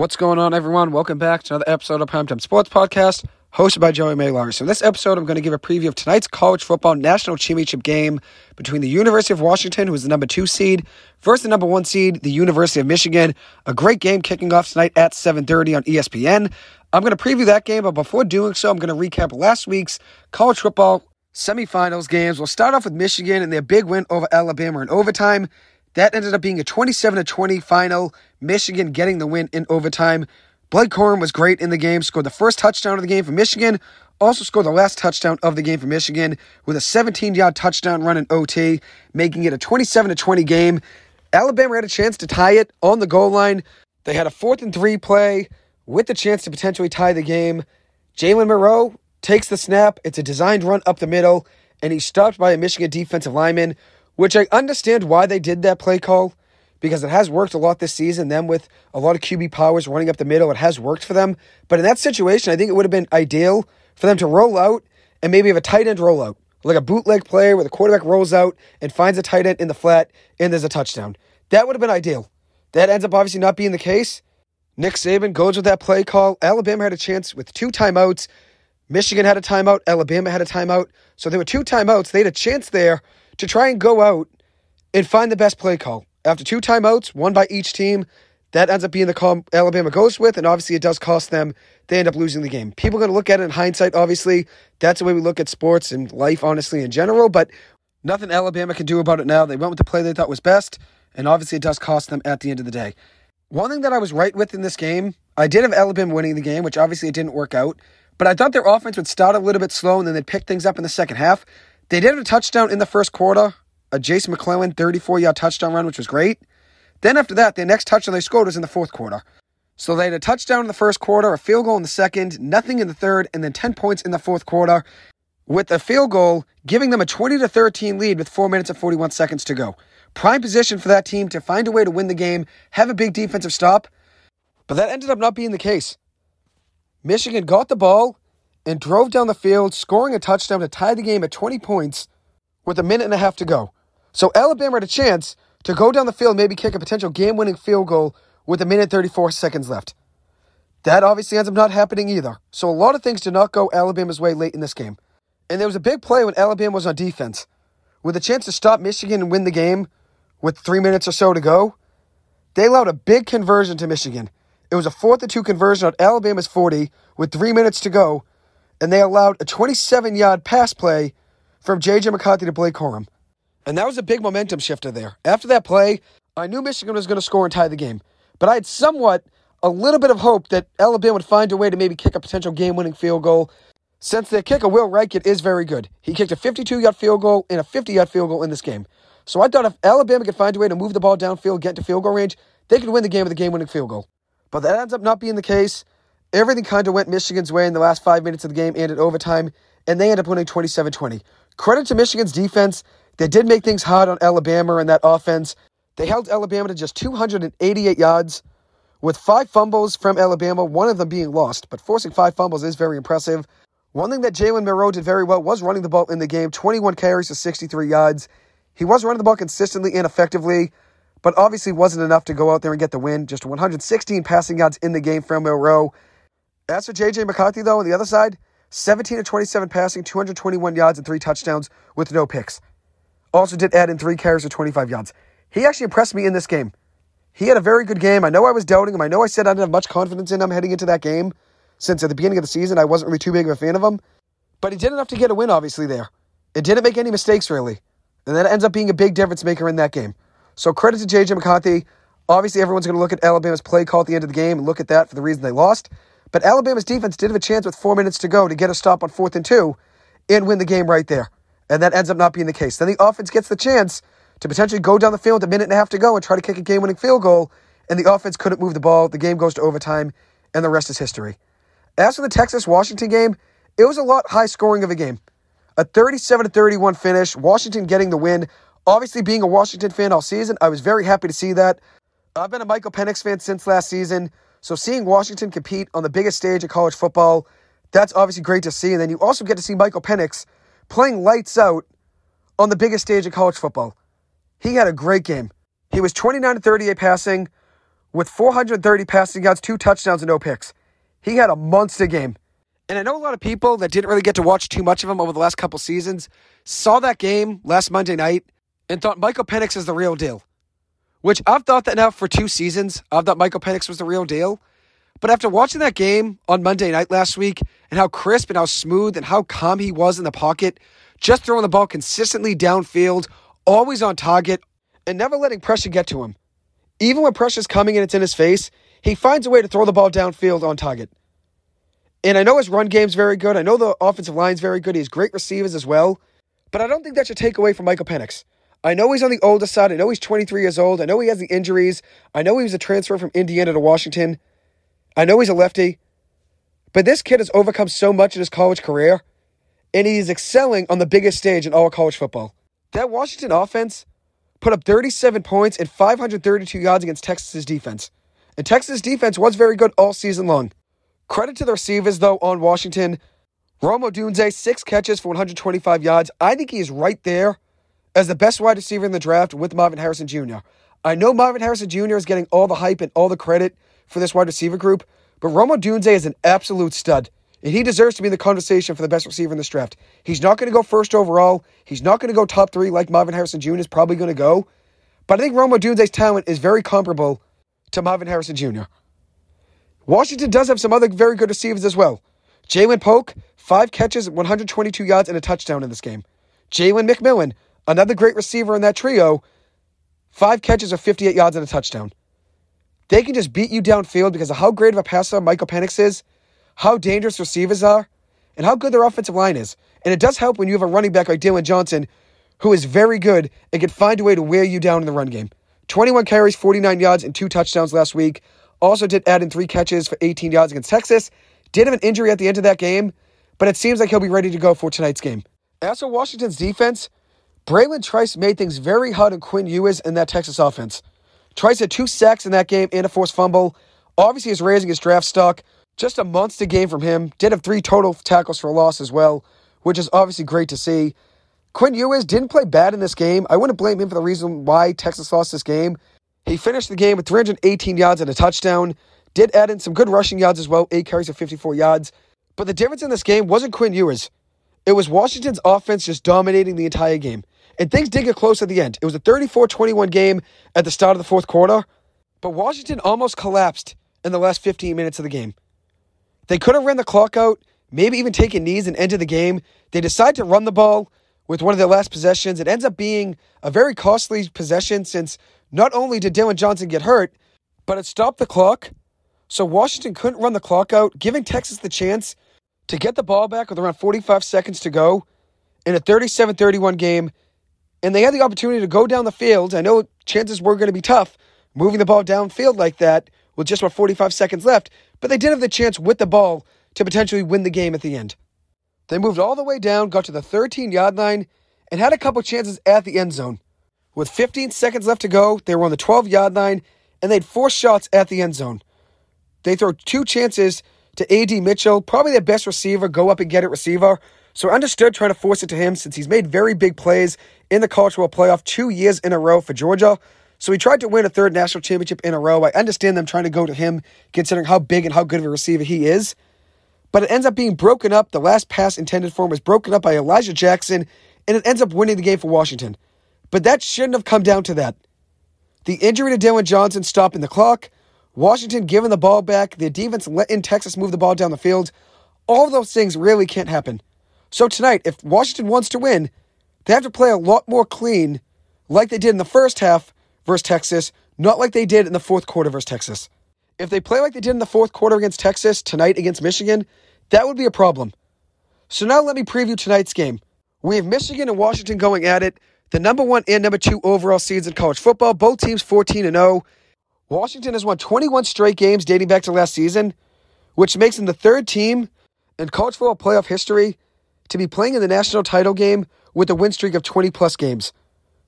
What's going on, everyone? Welcome back to another episode of Primetime Sports Podcast, hosted by Joey Mailar. So, in this episode, I'm going to give a preview of tonight's college football national championship game between the University of Washington, who is the number two seed, versus the number one seed, the University of Michigan. A great game kicking off tonight at 7:30 on ESPN. I'm going to preview that game, but before doing so, I'm going to recap last week's college football semifinals games. We'll start off with Michigan and their big win over Alabama in overtime. That ended up being a 27 20 final. Michigan getting the win in overtime. Blake Corum was great in the game, scored the first touchdown of the game for Michigan, also scored the last touchdown of the game for Michigan with a 17 yard touchdown run in OT, making it a 27 20 game. Alabama had a chance to tie it on the goal line. They had a fourth and three play with the chance to potentially tie the game. Jalen Milroe takes the snap. It's a designed run up the middle, and he's stopped by a Michigan defensive lineman which I understand why they did that play call because it has worked a lot this season. Them with a lot of QB powers running up the middle, it has worked for them. But in that situation, I think it would have been ideal for them to roll out and maybe have a tight end rollout, like a bootleg player where the quarterback rolls out and finds a tight end in the flat and there's a touchdown. That would have been ideal. That ends up obviously not being the case. Nick Saban goes with that play call. Alabama had a chance with two timeouts. Michigan had a timeout. Alabama had a timeout. So there were two timeouts. They had a chance there to try and go out and find the best play call. After two timeouts, one by each team, that ends up being the call Alabama goes with, and obviously it does cost them. They end up losing the game. People are going to look at it in hindsight, obviously. That's the way we look at sports and life, honestly, in general, but nothing Alabama can do about it now. They went with the play they thought was best, and obviously it does cost them at the end of the day. One thing that I was right with in this game, I did have Alabama winning the game, which obviously it didn't work out, but I thought their offense would start a little bit slow and then they'd pick things up in the second half. They did have a touchdown in the first quarter, a Jason McClellan 34 yard touchdown run, which was great. Then after that, their next touchdown they scored was in the fourth quarter. So they had a touchdown in the first quarter, a field goal in the second, nothing in the third, and then 10 points in the fourth quarter, with a field goal giving them a 20 to 13 lead with 4 minutes and 41 seconds to go. Prime position for that team to find a way to win the game, have a big defensive stop, but that ended up not being the case. Michigan got the ball, and drove down the field, scoring a touchdown to tie the game at 20 points with a minute and a half to go. So Alabama had a chance to go down the field, maybe kick a potential game winning field goal with a minute 34 seconds left. That obviously ends up not happening either. So a lot of things did not go Alabama's way late in this game. And there was a big play when Alabama was on defense. With a chance to stop Michigan and win the game with three minutes or so to go, they allowed a big conversion to Michigan. It was a fourth and two conversion on Alabama's 40 with three minutes to go and they allowed a 27 yard pass play from J.J. McCarthy to Blake Corum. And that was a big momentum shifter there. After that play, I knew Michigan was going to score and tie the game, but I had somewhat a little bit of hope that Alabama would find a way to maybe kick a potential game winning field goal. Since their kicker, Will Reichard, is very good. He kicked a 52 yard field goal and a 50 yard field goal in this game. So I thought if Alabama could find a way to move the ball downfield, get to field goal range, they could win the game with a game winning field goal. But that ends up not being the case. Everything kind of went Michigan's way in the last five minutes of the game and in overtime, and they end up winning 27 20. Credit to Michigan's defense. They did make things hard on Alabama and that offense. They held Alabama to just 288 yards with five fumbles from Alabama, one of them being lost, but forcing five fumbles is very impressive. One thing that Jalen Milroe did very well was running the ball in the game 21 carries to 63 yards. He was running the ball consistently and effectively, but obviously wasn't enough to go out there and get the win. Just 116 passing yards in the game from Milroe. As for J.J. McCarthy, though, on the other side, 17 to 27 passing, 221 yards, and three touchdowns with no picks. Also did add in three carries for 25 yards. He actually impressed me in this game. He had a very good game. I know I was doubting him. I know I said I didn't have much confidence in him heading into that game, since at the beginning of the season I wasn't really too big of a fan of him. But he did enough to get a win, obviously, there. It didn't make any mistakes, really. And that ends up being a big difference maker in that game. So credit to J.J. McCarthy. Obviously, everyone's going to look at Alabama's play call at the end of the game and look at that for the reason they lost. But Alabama's defense did have a chance with four minutes to go to get a stop on fourth and two and win the game right there. And that ends up not being the case. Then the offense gets the chance to potentially go down the field with a minute and a half to go and try to kick a game winning field goal. And the offense couldn't move the ball. The game goes to overtime, and the rest is history. As for the Texas Washington game, it was a lot high scoring of a game. A 37 31 finish, Washington getting the win. Obviously, being a Washington fan all season, I was very happy to see that. I've been a Michael Penix fan since last season. So seeing Washington compete on the biggest stage of college football, that's obviously great to see. And then you also get to see Michael Penix playing lights out on the biggest stage of college football. He had a great game. He was 29 to 38 passing with 430 passing yards, two touchdowns, and no picks. He had a monster game. And I know a lot of people that didn't really get to watch too much of him over the last couple seasons saw that game last Monday night and thought Michael Penix is the real deal. Which I've thought that now for two seasons. I've thought Michael Penix was the real deal. But after watching that game on Monday night last week and how crisp and how smooth and how calm he was in the pocket, just throwing the ball consistently downfield, always on target, and never letting pressure get to him. Even when pressure's coming and it's in his face, he finds a way to throw the ball downfield on target. And I know his run game's very good. I know the offensive line's very good. He has great receivers as well. But I don't think that should take away from Michael Penix. I know he's on the older side. I know he's 23 years old. I know he has the injuries. I know he was a transfer from Indiana to Washington. I know he's a lefty. But this kid has overcome so much in his college career, and he's excelling on the biggest stage in all college football. That Washington offense put up 37 points and 532 yards against Texas's defense. And Texas defense was very good all season long. Credit to the receivers, though, on Washington. Romo Odunze, six catches for 125 yards. I think he is right there as the best wide receiver in the draft with Marvin Harrison Jr. I know Marvin Harrison Jr. is getting all the hype and all the credit for this wide receiver group, but Romo Odunze is an absolute stud. And he deserves to be in the conversation for the best receiver in this draft. He's not going to go first overall. He's not going to go top three like Marvin Harrison Jr. is probably going to go. But I think Romo Odunze's talent is very comparable to Marvin Harrison Jr. Washington does have some other very good receivers as well. Ja'Lynn Polk, five catches, 122 yards, and a touchdown in this game. Jalen McMillan, another great receiver in that trio, five catches of 58 yards and a touchdown. They can just beat you downfield because of how great of a passer Michael Penix is, how dangerous receivers are, and how good their offensive line is. And it does help when you have a running back like Dillon Johnson, who is very good and can find a way to wear you down in the run game. 21 carries, 49 yards, and two touchdowns last week. Also did add in three catches for 18 yards against Texas. Did have an injury at the end of that game, but it seems like he'll be ready to go for tonight's game. As for Washington's defense, Bralen Trice made things very hard on Quinn Ewers in that Texas offense. Trice had two sacks in that game and a forced fumble. Obviously, is raising his draft stock. Just a monster game from him. Did have three total tackles for a loss as well, which is obviously great to see. Quinn Ewers didn't play bad in this game. I wouldn't blame him for the reason why Texas lost this game. He finished the game with 318 yards and a touchdown. Did add in some good rushing yards as well, eight carries of 54 yards. But the difference in this game wasn't Quinn Ewers. It was Washington's offense just dominating the entire game. And things did get close at the end. It was a 34 21 game at the start of the fourth quarter, but Washington almost collapsed in the last 15 minutes of the game. They could have ran the clock out, maybe even taken knees and ended the game. They decide to run the ball with one of their last possessions. It ends up being a very costly possession since not only did Dillon Johnson get hurt, but it stopped the clock. So Washington couldn't run the clock out, giving Texas the chance to get the ball back with around 45 seconds to go in a 37 31 game and they had the opportunity to go down the field. I know chances were going to be tough moving the ball downfield like that with just about 45 seconds left, but they did have the chance with the ball to potentially win the game at the end. They moved all the way down, got to the 13 yard line, and had a couple chances at the end zone. With 15 seconds left to go, they were on the 12 yard line, and they had four shots at the end zone. They throw two chances to A.D. Mitchell, probably their best receiver, go up and get it receiver, so I understood trying to force it to him since he's made very big plays in the college football playoff two years in a row for Georgia. So he tried to win a third national championship in a row. I understand them trying to go to him considering how big and how good of a receiver he is. But it ends up being broken up. The last pass intended for him was broken up by Elijah Jackson, and it ends up winning the game for Washington. But that shouldn't have come down to that. The injury to Dillon Johnson stopping the clock, Washington giving the ball back, the defense letting Texas move the ball down the field. All those things really can't happen. So tonight, if Washington wants to win, they have to play a lot more clean, like they did in the first half versus Texas, not like they did in the fourth quarter versus Texas. If they play like they did in the fourth quarter against Texas, tonight against Michigan, that would be a problem. So now let me preview tonight's game. We have Michigan and Washington going at it, the number one and number two overall seeds in college football, both teams 14 and 0. Washington has won 21 straight games dating back to last season, which makes them the third team in college football playoff history to be playing in the national title game with a win streak of 20 plus games.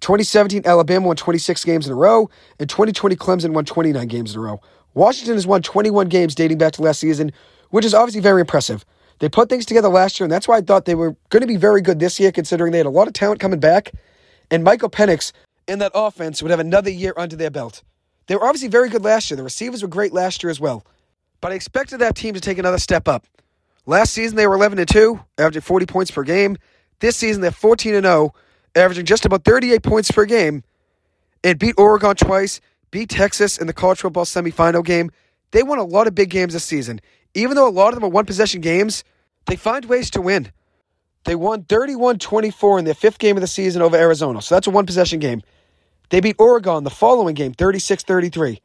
2017, Alabama won 26 games in a row, and 2020, Clemson won 29 games in a row. Washington has won 21 games dating back to last season, which is obviously very impressive. They put things together last year, and that's why I thought they were going to be very good this year, considering they had a lot of talent coming back. And Michael Penix in that offense would have another year under their belt. They were obviously very good last year. The receivers were great last year as well. But I expected that team to take another step up. Last season they were 11 and 2, averaging 40 points per game. This season they're 14 and 0, averaging just about 38 points per game, and beat Oregon twice, beat Texas in the college football semifinal game. They won a lot of big games this season. Even though a lot of them are one possession games, they find ways to win. They won 31 24 in their fifth game of the season over Arizona. So that's a one possession game. They beat Oregon the following game 36 33.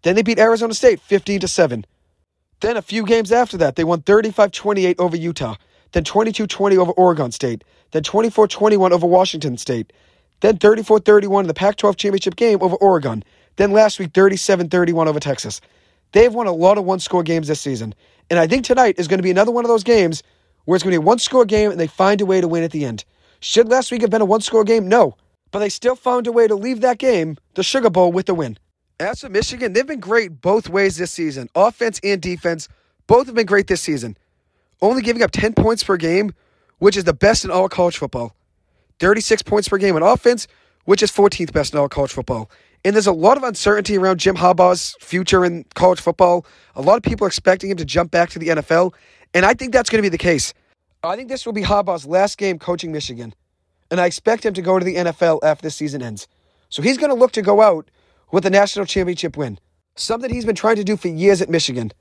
Then they beat Arizona State 15 7. Then a few games after that, they won 35 28 over Utah. Then 22 20 over Oregon State. Then 24 21 over Washington State. Then 34 31 in the Pac 12 championship game over Oregon. Then last week 37 31 over Texas. They've won a lot of one score games this season. And I think tonight is going to be another one of those games where it's going to be a one score game and they find a way to win at the end. Should last week have been a one score game? No. But they still found a way to leave that game, the Sugar Bowl, with a win. As for Michigan, they've been great both ways this season. Offense and defense, both have been great this season. Only giving up 10 points per game, which is the best in all college football. 36 points per game on offense, which is 14th best in all college football. And there's a lot of uncertainty around Jim Harbaugh's future in college football. A lot of people are expecting him to jump back to the NFL, and I think that's going to be the case. I think this will be Harbaugh's last game coaching Michigan, and I expect him to go to the NFL after this season ends. So he's going to look to go out with a national championship win, something he's been trying to do for years at Michigan,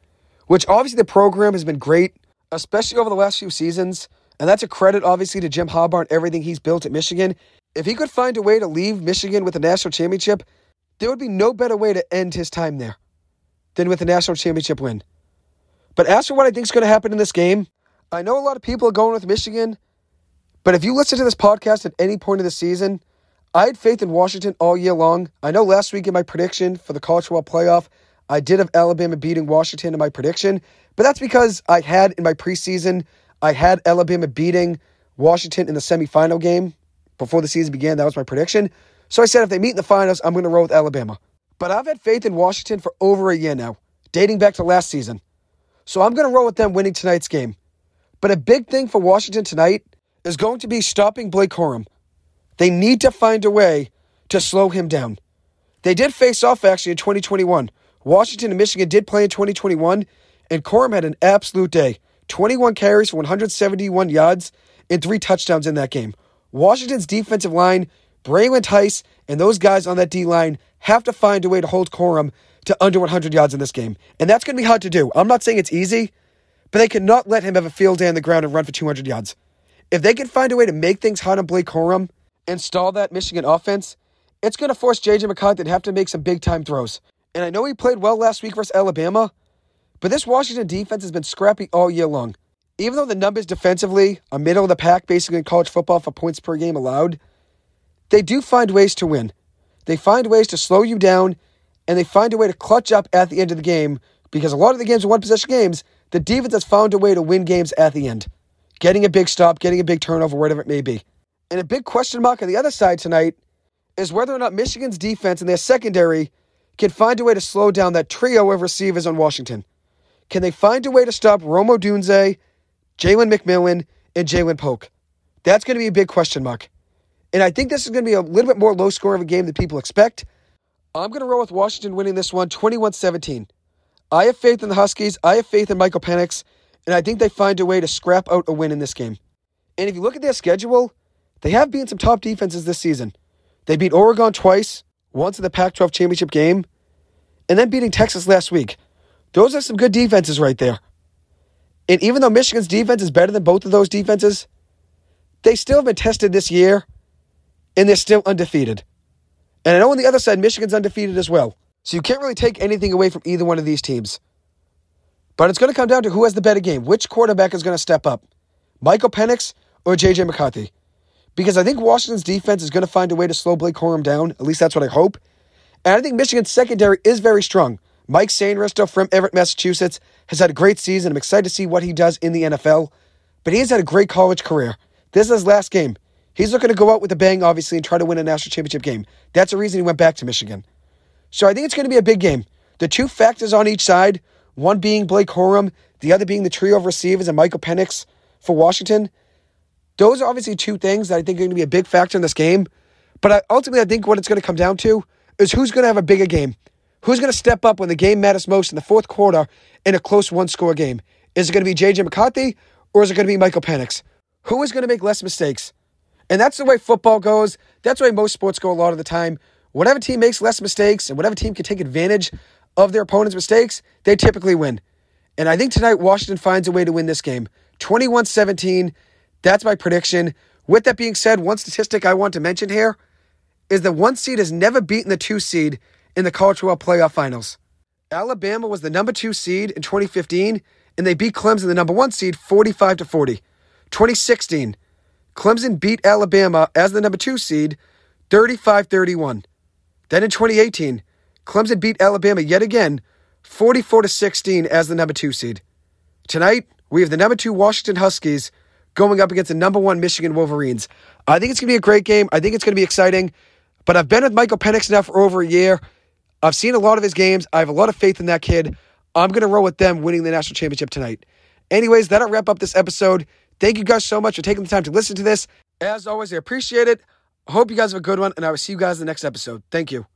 which obviously the program has been great, especially over the last few seasons. And that's a credit, obviously, to Jim Harbaugh and everything he's built at Michigan. If he could find a way to leave Michigan with a national championship, there would be no better way to end his time there than with a national championship win. But as for what I think is going to happen in this game, I know a lot of people are going with Michigan, but if you listen to this podcast at any point of the season, I had faith in Washington all year long. I know last week in my prediction for the college football playoff, I did have Alabama beating Washington in my prediction, but that's because I had in my preseason, I had Alabama beating Washington in the semifinal game before the season began. That was my prediction. So I said if they meet in the finals, I'm going to roll with Alabama. But I've had faith in Washington for over a year now, dating back to last season. So I'm going to roll with them winning tonight's game. But a big thing for Washington tonight is going to be stopping Blake Corum. They need to find a way to slow him down. They did face off actually in 2021. Washington and Michigan did play in 2021, and Corum had an absolute day 21 carries for 171 yards and three touchdowns in that game. Washington's defensive line, Bralen Trice, and those guys on that D line have to find a way to hold Corum to under 100 yards in this game. And that's going to be hard to do. I'm not saying it's easy, but they cannot let him have a field day on the ground and run for 200 yards. If they can find a way to make things hard on Blake Corum, install that Michigan offense, it's going to force J.J. McCarthy to have to make some big time throws. And I know he played well last week versus Alabama, but this Washington defense has been scrappy all year long. Even though the numbers defensively are middle of the pack basically in college football for points per game allowed, they do find ways to win. They find ways to slow you down, and they find a way to clutch up at the end of the game because a lot of the games are one possession games. The defense has found a way to win games at the end, getting a big stop, getting a big turnover, whatever it may be. And a big question mark on the other side tonight is whether or not Michigan's defense and their secondary can find a way to slow down that trio of receivers on Washington. Can they find a way to stop Romo Odunze, Jalen McMillan, and Ja'Lynn Polk? That's going to be a big question mark. And I think this is going to be a little bit more low score of a game than people expect. I'm going to roll with Washington winning this one 21 17. I have faith in the Huskies. I have faith in Michael Penix. And I think they find a way to scrap out a win in this game. And if you look at their schedule, they have beaten some top defenses this season. They beat Oregon twice, once in the Pac 12 championship game, and then beating Texas last week. Those are some good defenses right there. And even though Michigan's defense is better than both of those defenses, they still have been tested this year, and they're still undefeated. And I know on the other side, Michigan's undefeated as well. So you can't really take anything away from either one of these teams. But it's going to come down to who has the better game. Which quarterback is going to step up? Michael Penix or J.J. McCarthy? Because I think Washington's defense is going to find a way to slow Blake Corum down. At least that's what I hope. And I think Michigan's secondary is very strong. Mike Sainristil from Everett, Massachusetts, has had a great season. I'm excited to see what he does in the NFL. But he has had a great college career. This is his last game. He's looking to go out with a bang, obviously, and try to win a national championship game. That's the reason he went back to Michigan. So I think it's going to be a big game. The two factors on each side, one being Blake Corum, the other being the trio of receivers and Michael Penix for Washington. Those are obviously two things that I think are going to be a big factor in this game. But ultimately, I think what it's going to come down to is who's going to have a bigger game. Who's going to step up when the game matters most in the fourth quarter in a close one score game? Is it going to be JJ McCarthy or is it going to be Michael Penix? Who is going to make less mistakes? And that's the way football goes. That's the way most sports go a lot of the time. Whatever team makes less mistakes and whatever team can take advantage of their opponent's mistakes, they typically win. And I think tonight Washington finds a way to win this game. 21 17. That's my prediction. With that being said, one statistic I want to mention here is the one seed has never beaten the two seed in the college football playoff finals. Alabama was the number two seed in 2015, and they beat Clemson, the number one seed, 45 to 40. 2016, Clemson beat Alabama as the number two seed, 35 31. Then in 2018, Clemson beat Alabama yet again, 44 to 16 as the number two seed. Tonight, we have the number two Washington Huskies going up against the number one Michigan Wolverines. I think it's going to be a great game. I think it's going to be exciting. But I've been with Michael Penix now for over a year. I've seen a lot of his games. I have a lot of faith in that kid. I'm going to roll with them winning the national championship tonight. Anyways, that'll wrap up this episode. Thank you guys so much for taking the time to listen to this. As always, I appreciate it. I hope you guys have a good one, and I will see you guys in the next episode. Thank you.